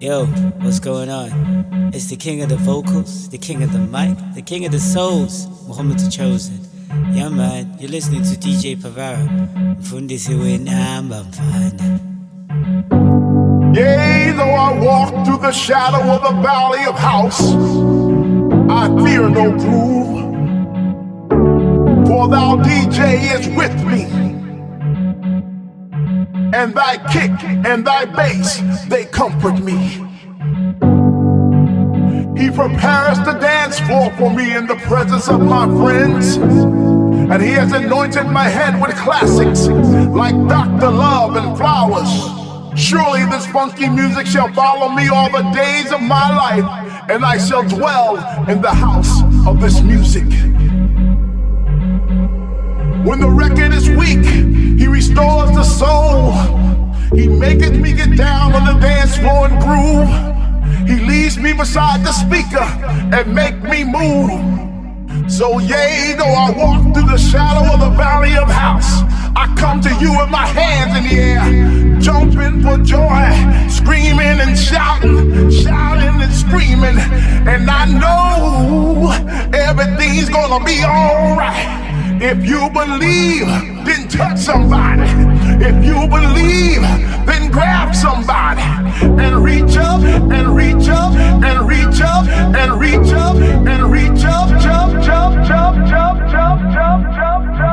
Yo, what's going on? It's the king of the vocals, the king of the mic, the king of the souls, Muhammad the Chosen. Yeah, man, you're listening to DJ Pavara. Fundi siwe namba mfana. Yea, though I walk through the shadow of the valley of house, I fear no gloom. For thou, DJ, is with me. And thy kick and thy bass, they comfort me. He prepares the dance floor for me in the presence of my friends. And he has anointed my head with classics like Dr. Love and Flowers. Surely this funky music shall follow me all the days of my life, and I shall dwell in the house of this music. When the record is weak, he restores the soul. He maketh me get down on the dance floor and groove. He leads me beside the speaker and make me move. So yea, though I walk through the shadow of the valley of house, I come to you with my hands in the air, jumping for joy, screaming and shouting, shouting and screaming. And I know everything's gonna be alright. If you believe, then touch somebody. If you believe, then grab somebody and reach up and reach up and reach up and reach up and reach up, jump, jump, jump, jump, jump, jump, jump, jump,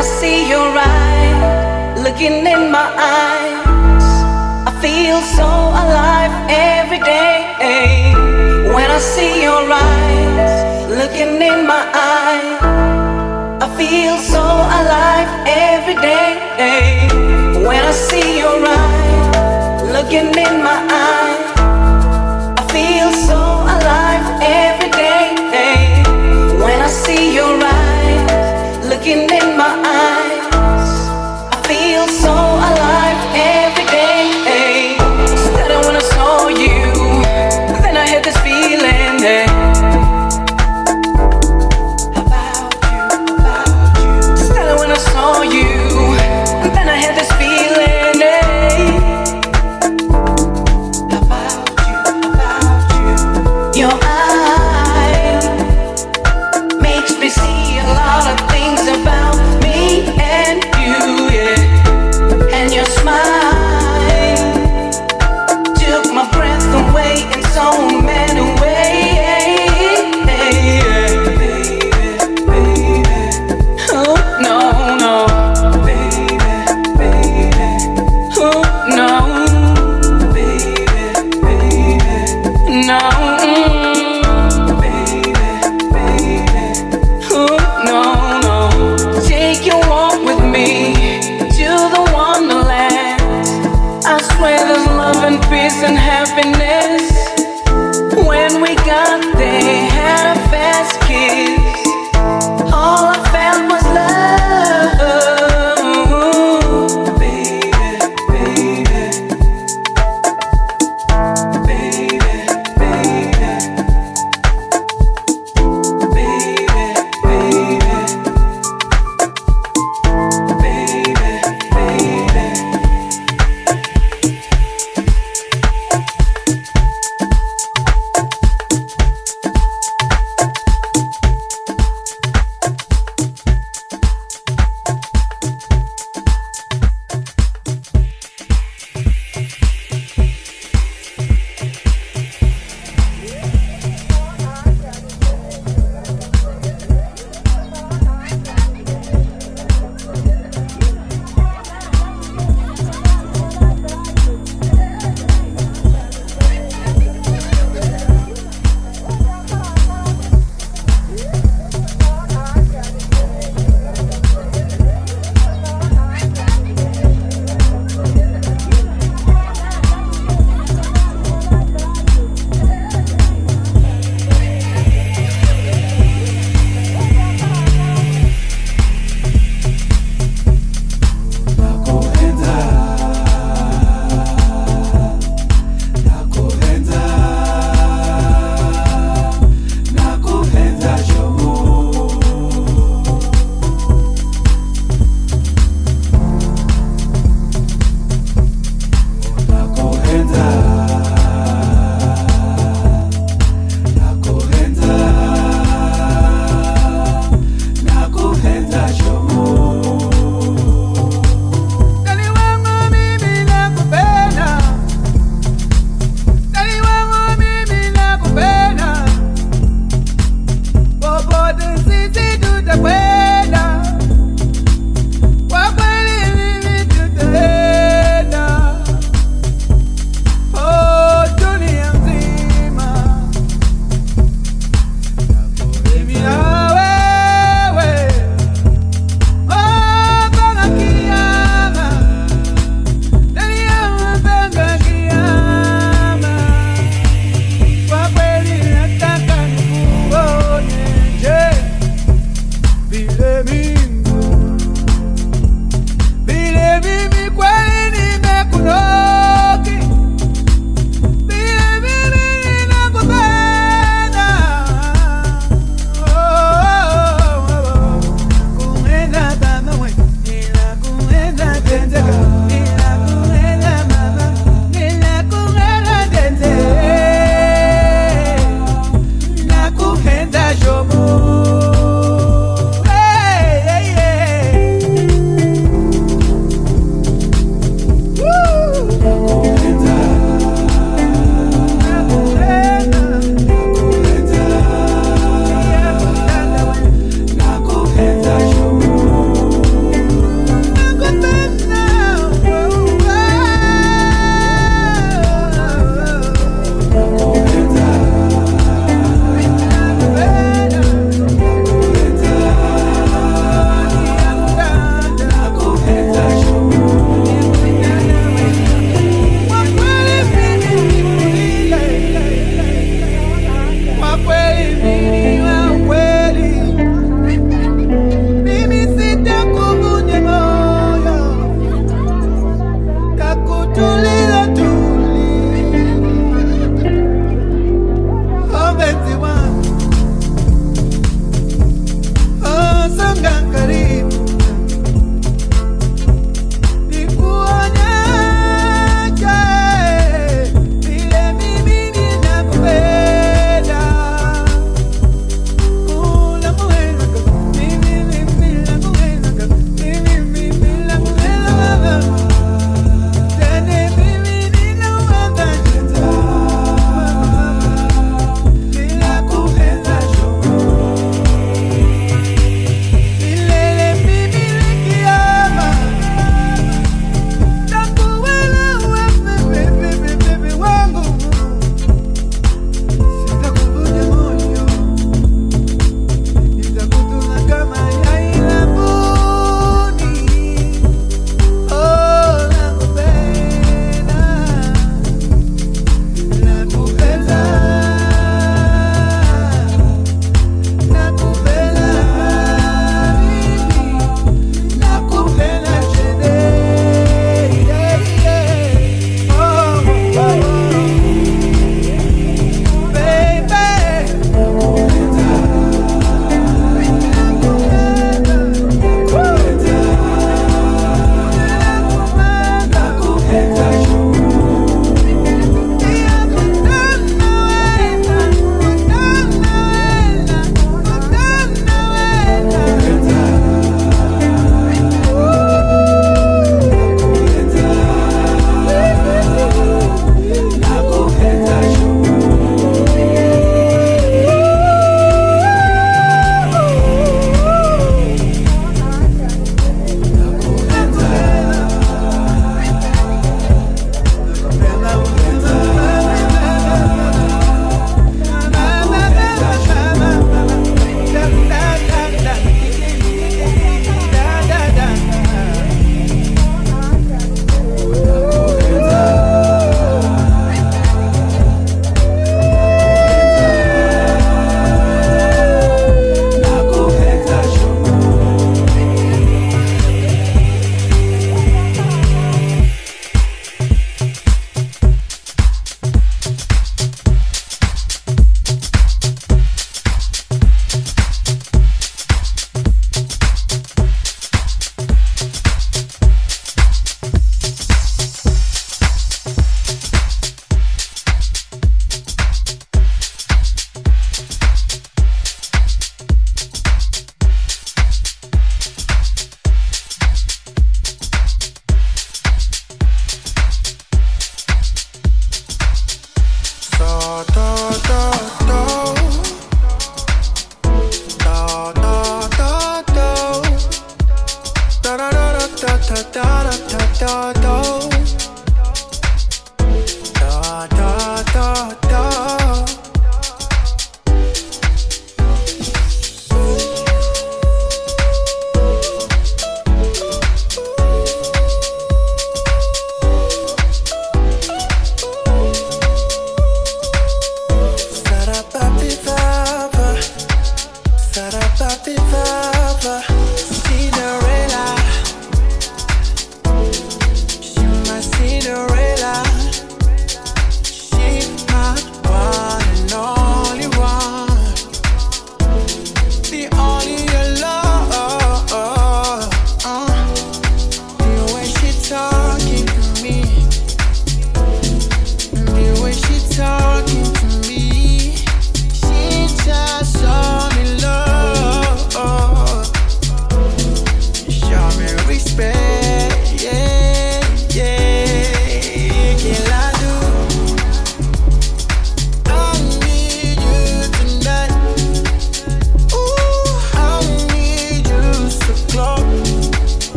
I see your eyes looking in my eyes, I feel so alive every day. When I see your eyes looking in my eyes, I feel so alive every day. When I see your eyes looking in my eyes.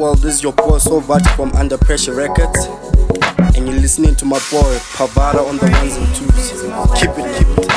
World? This is your boy Sovat from Under Pressure Records, and you're listening to my boy Pavara on the ones and twos. Keep it, keep it.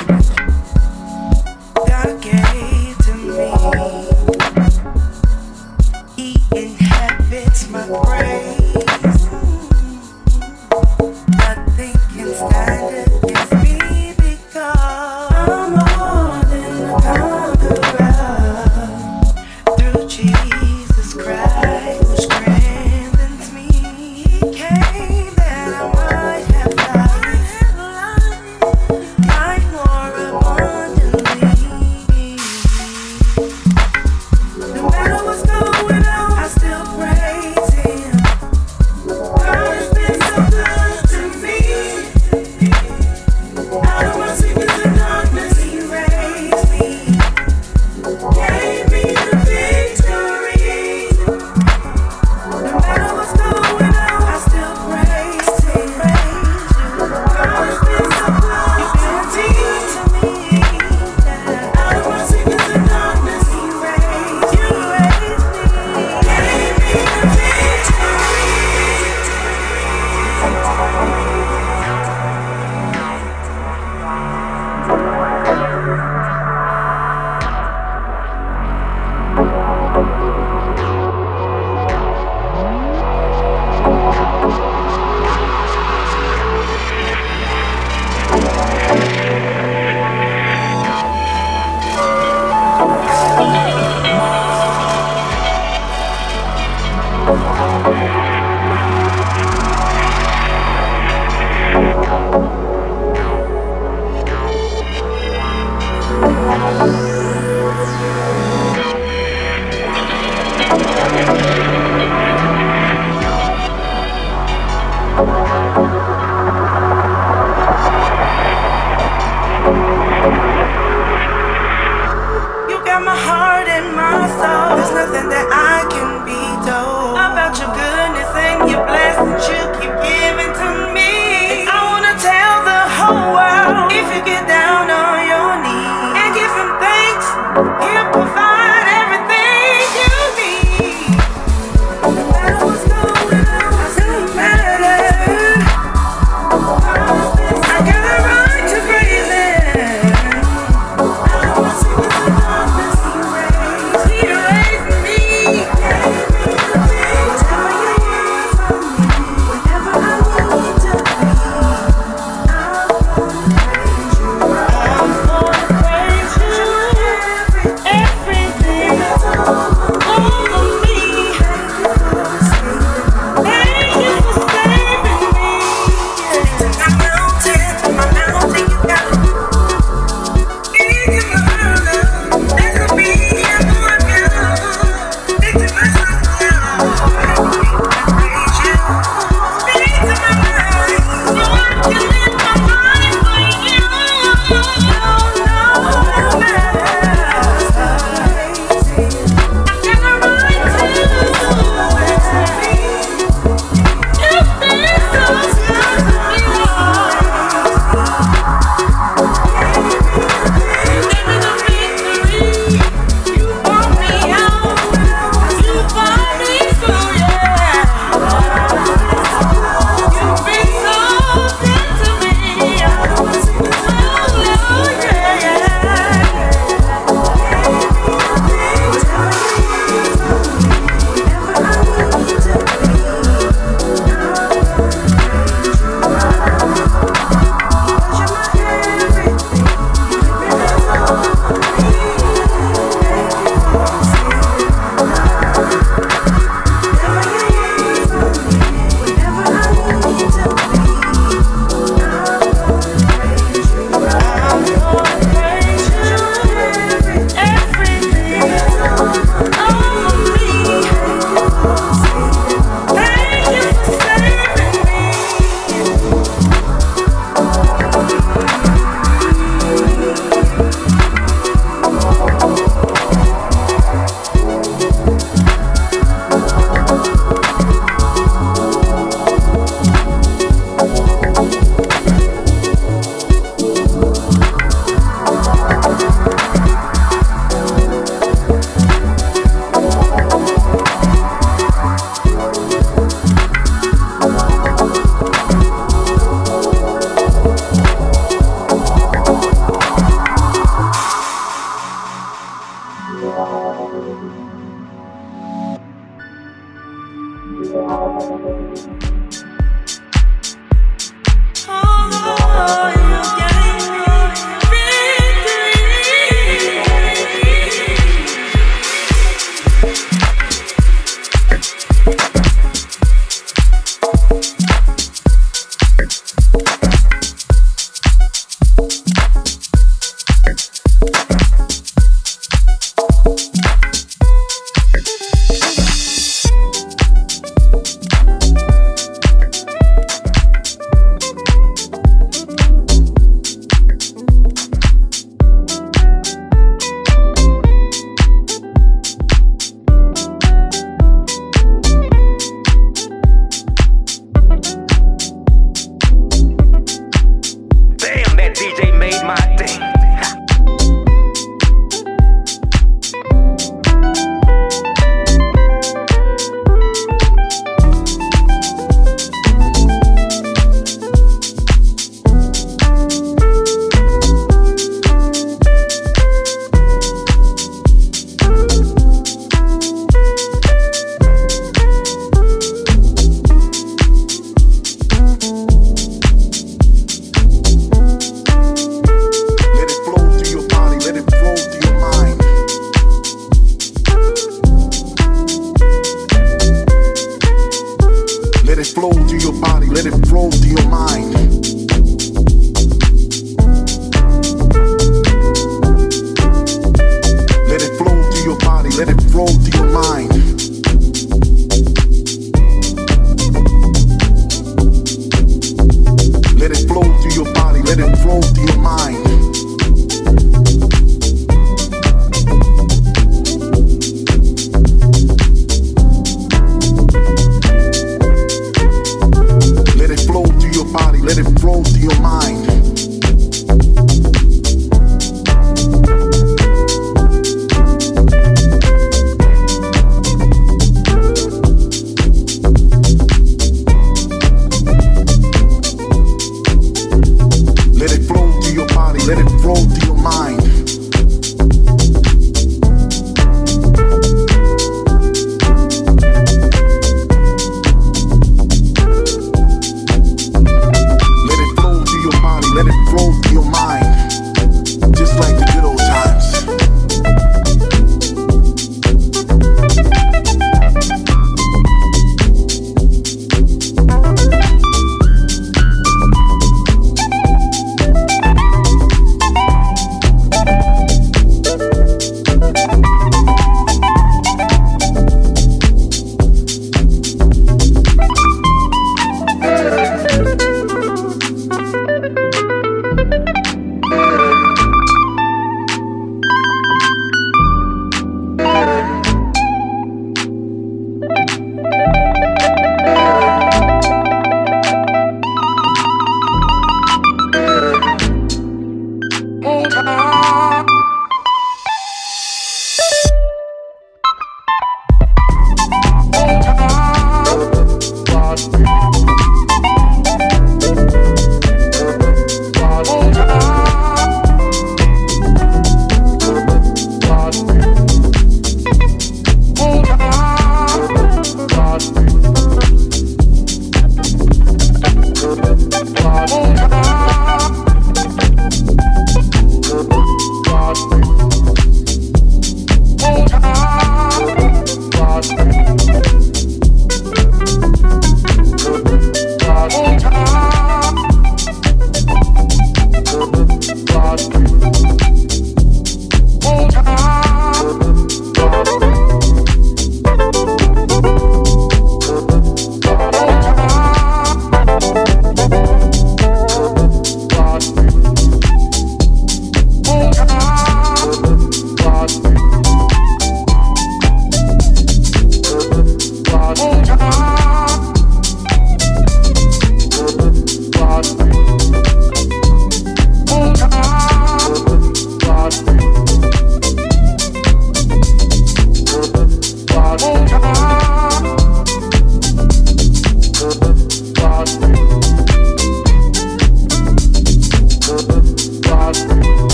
you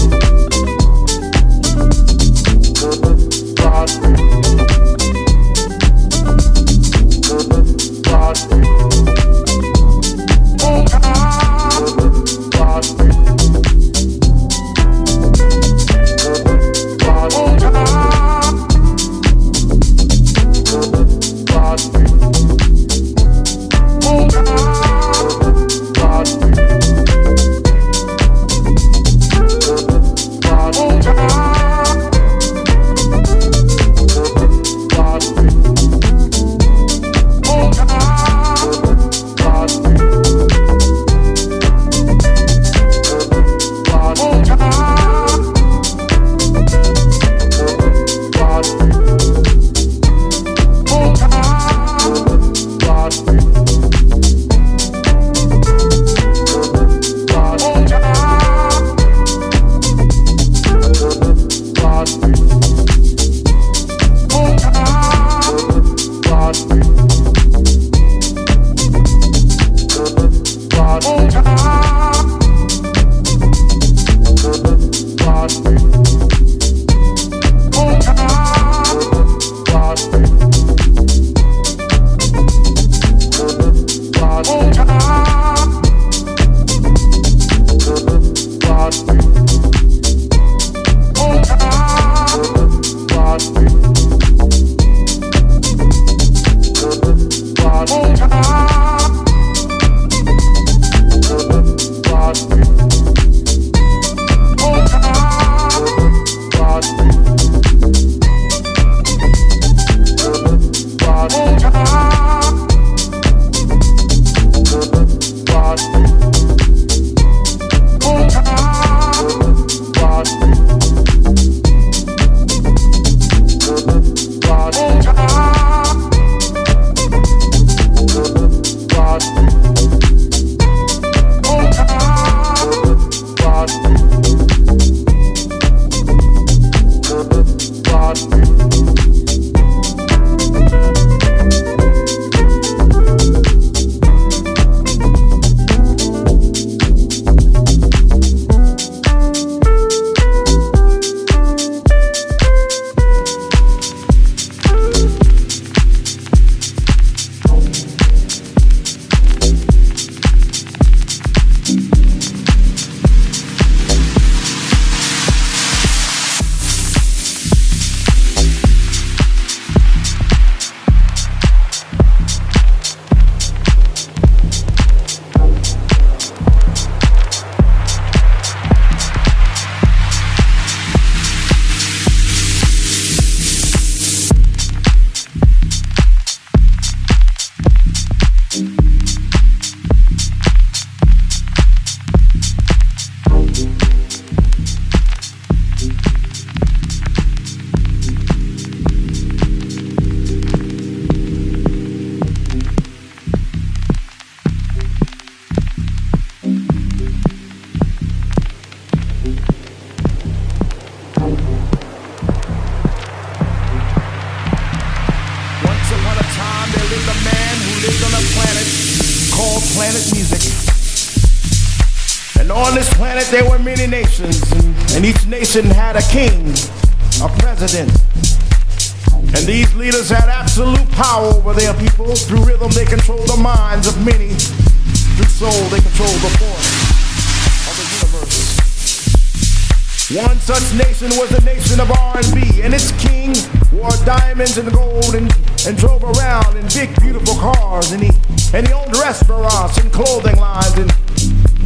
such nation was the nation of R&B, and its king wore diamonds and gold and, and drove around in big, beautiful cars, and he and he owned restaurants and clothing lines, and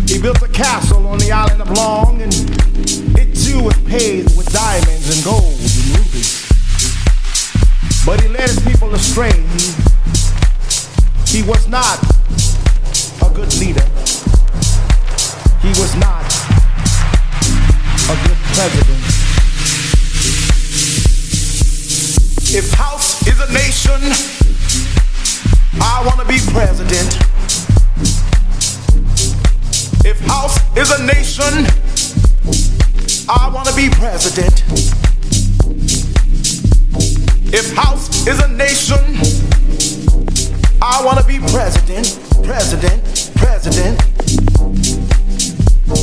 he built a castle on the island of Long, and it too was paved with diamonds and gold and rubies. But he led his people astray. He, he was not a good leader. He was not president. If house is a nation, I want to be president. If house is a nation, I want to be president. If house is a nation, I want to be president, president, president.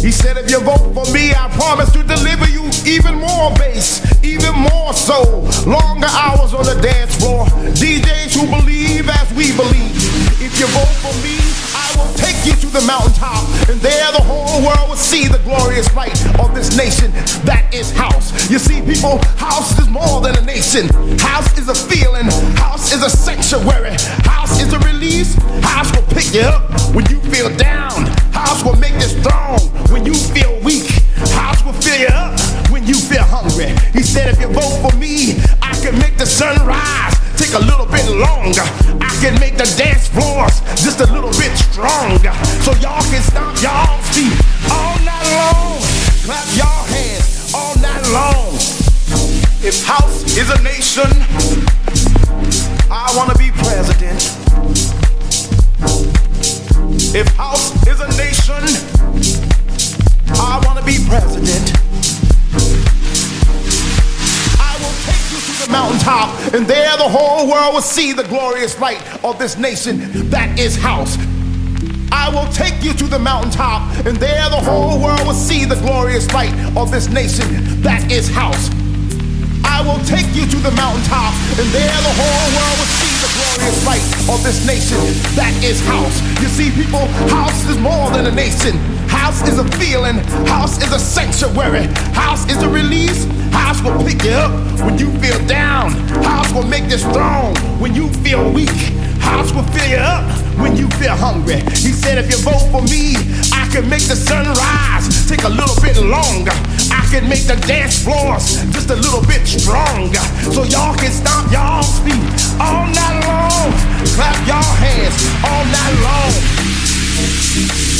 He said, if you vote for me, I promise to deliver you even more bass, even more soul. Longer hours on the dance floor. DJs who believe as we believe. If you vote for me, I will take you to the mountaintop, and there the whole world will see the glorious light of this nation that is house. You see, people, house is more than a nation. House is a feeling. House is a sanctuary. House is a release. House will pick you up when you feel down. House will make you strong when you feel weak. House will fill you up when you feel hungry. He said, if you vote for me, I can make the sun rise. Take a little bit longer. I can make the dance floors just a little bit stronger. So y'all can stomp y'all feet all night long. Clap y'all hands all night long. If house is a nation, I wanna be president. If house is a nation, I wanna be president. I will take you to the mountaintop, and there the whole world will see the glorious light of this nation that is house. I will take you to the mountaintop, and there the whole world will see the glorious light of this nation that is house. I will take you to the mountaintop, and there the whole world will see the glorious light of this nation that is house. You see, people, house is more than a nation. House is a feeling. House is a sanctuary. House is a release. House will pick you up when you feel down. House will make you strong when you feel weak. House will fill you up when you feel hungry. He said, if you vote for me, I can make the sun rise. Take a little bit longer. I can make the dance floors just a little bit stronger. So y'all can stomp y'all feet all night long. Clap y'all hands all night long.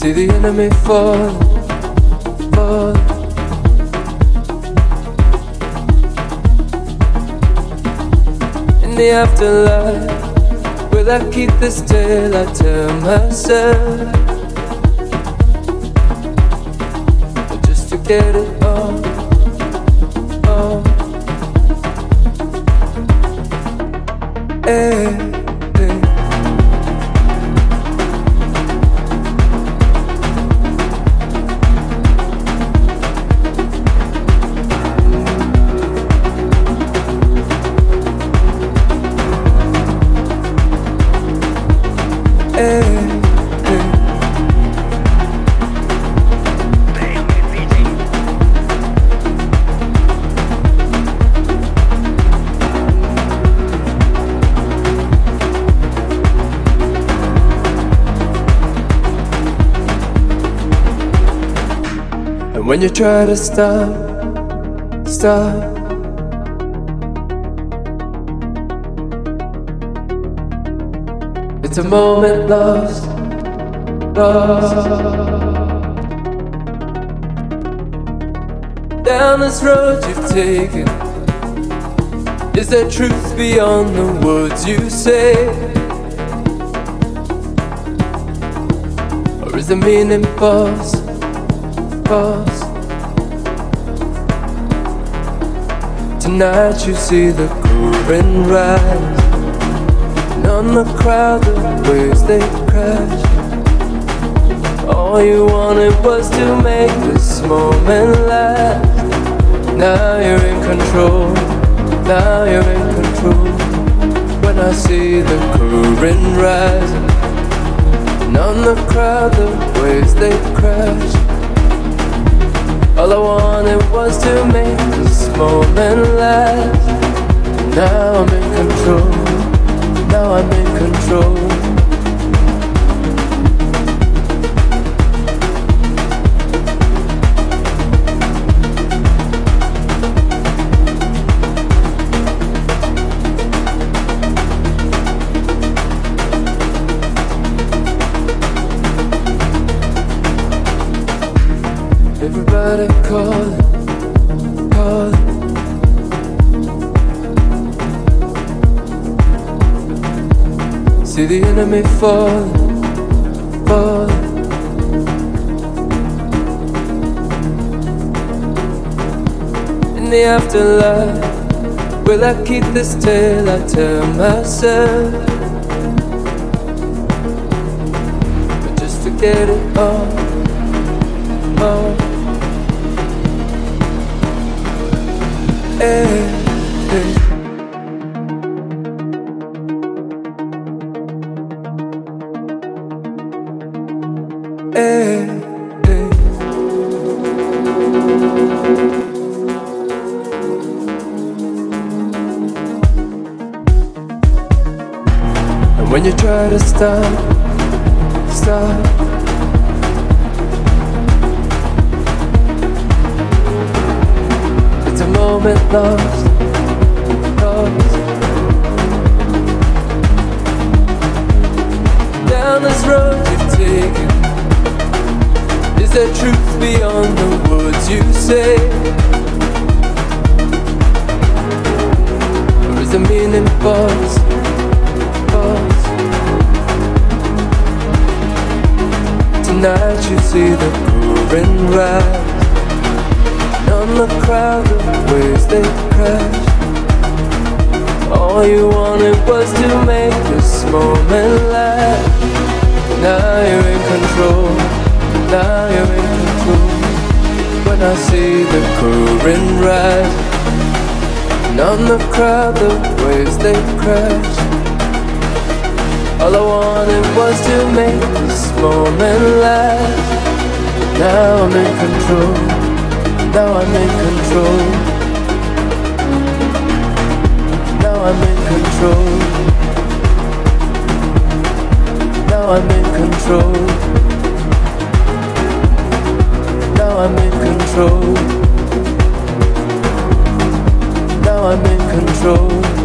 See the enemy falling, falling. In the afterlife, will I keep this tale? I tell myself, just forget it when you try to stop, stop. It's a moment lost, lost. Down this road you've taken, is there truth beyond the words you say? Or is the meaning false? false. Tonight you see the current rise, and on the crowd the waves they crash. All you wanted was to make this moment last. Now you're in control. Now you're in control. When I see the current rise, and on the crowd the waves they crash. All I wanted was to make moment last. Now I'm in control. Now I'm in control. The enemy falling, falling. In the afterlife, will I keep this tale? I tell myself, but just forget it all. all. Hey, hey. Hey, to stop, stop. It's a moment lost, lost. Down this road you've taken, is there truth beyond the words you say? Or is the meaning false? Tonight you see the current rise on the crowd of waves they crash. All you wanted was to make this moment last. Now you're in control. Now you're in control. When I see the current rise, on the crowd the waves they crash. All I wanted was to make this moment last. Now I'm in control. Now I'm in control. Now I'm in control. Now I'm in control. Now I'm in control. Now I'm in control.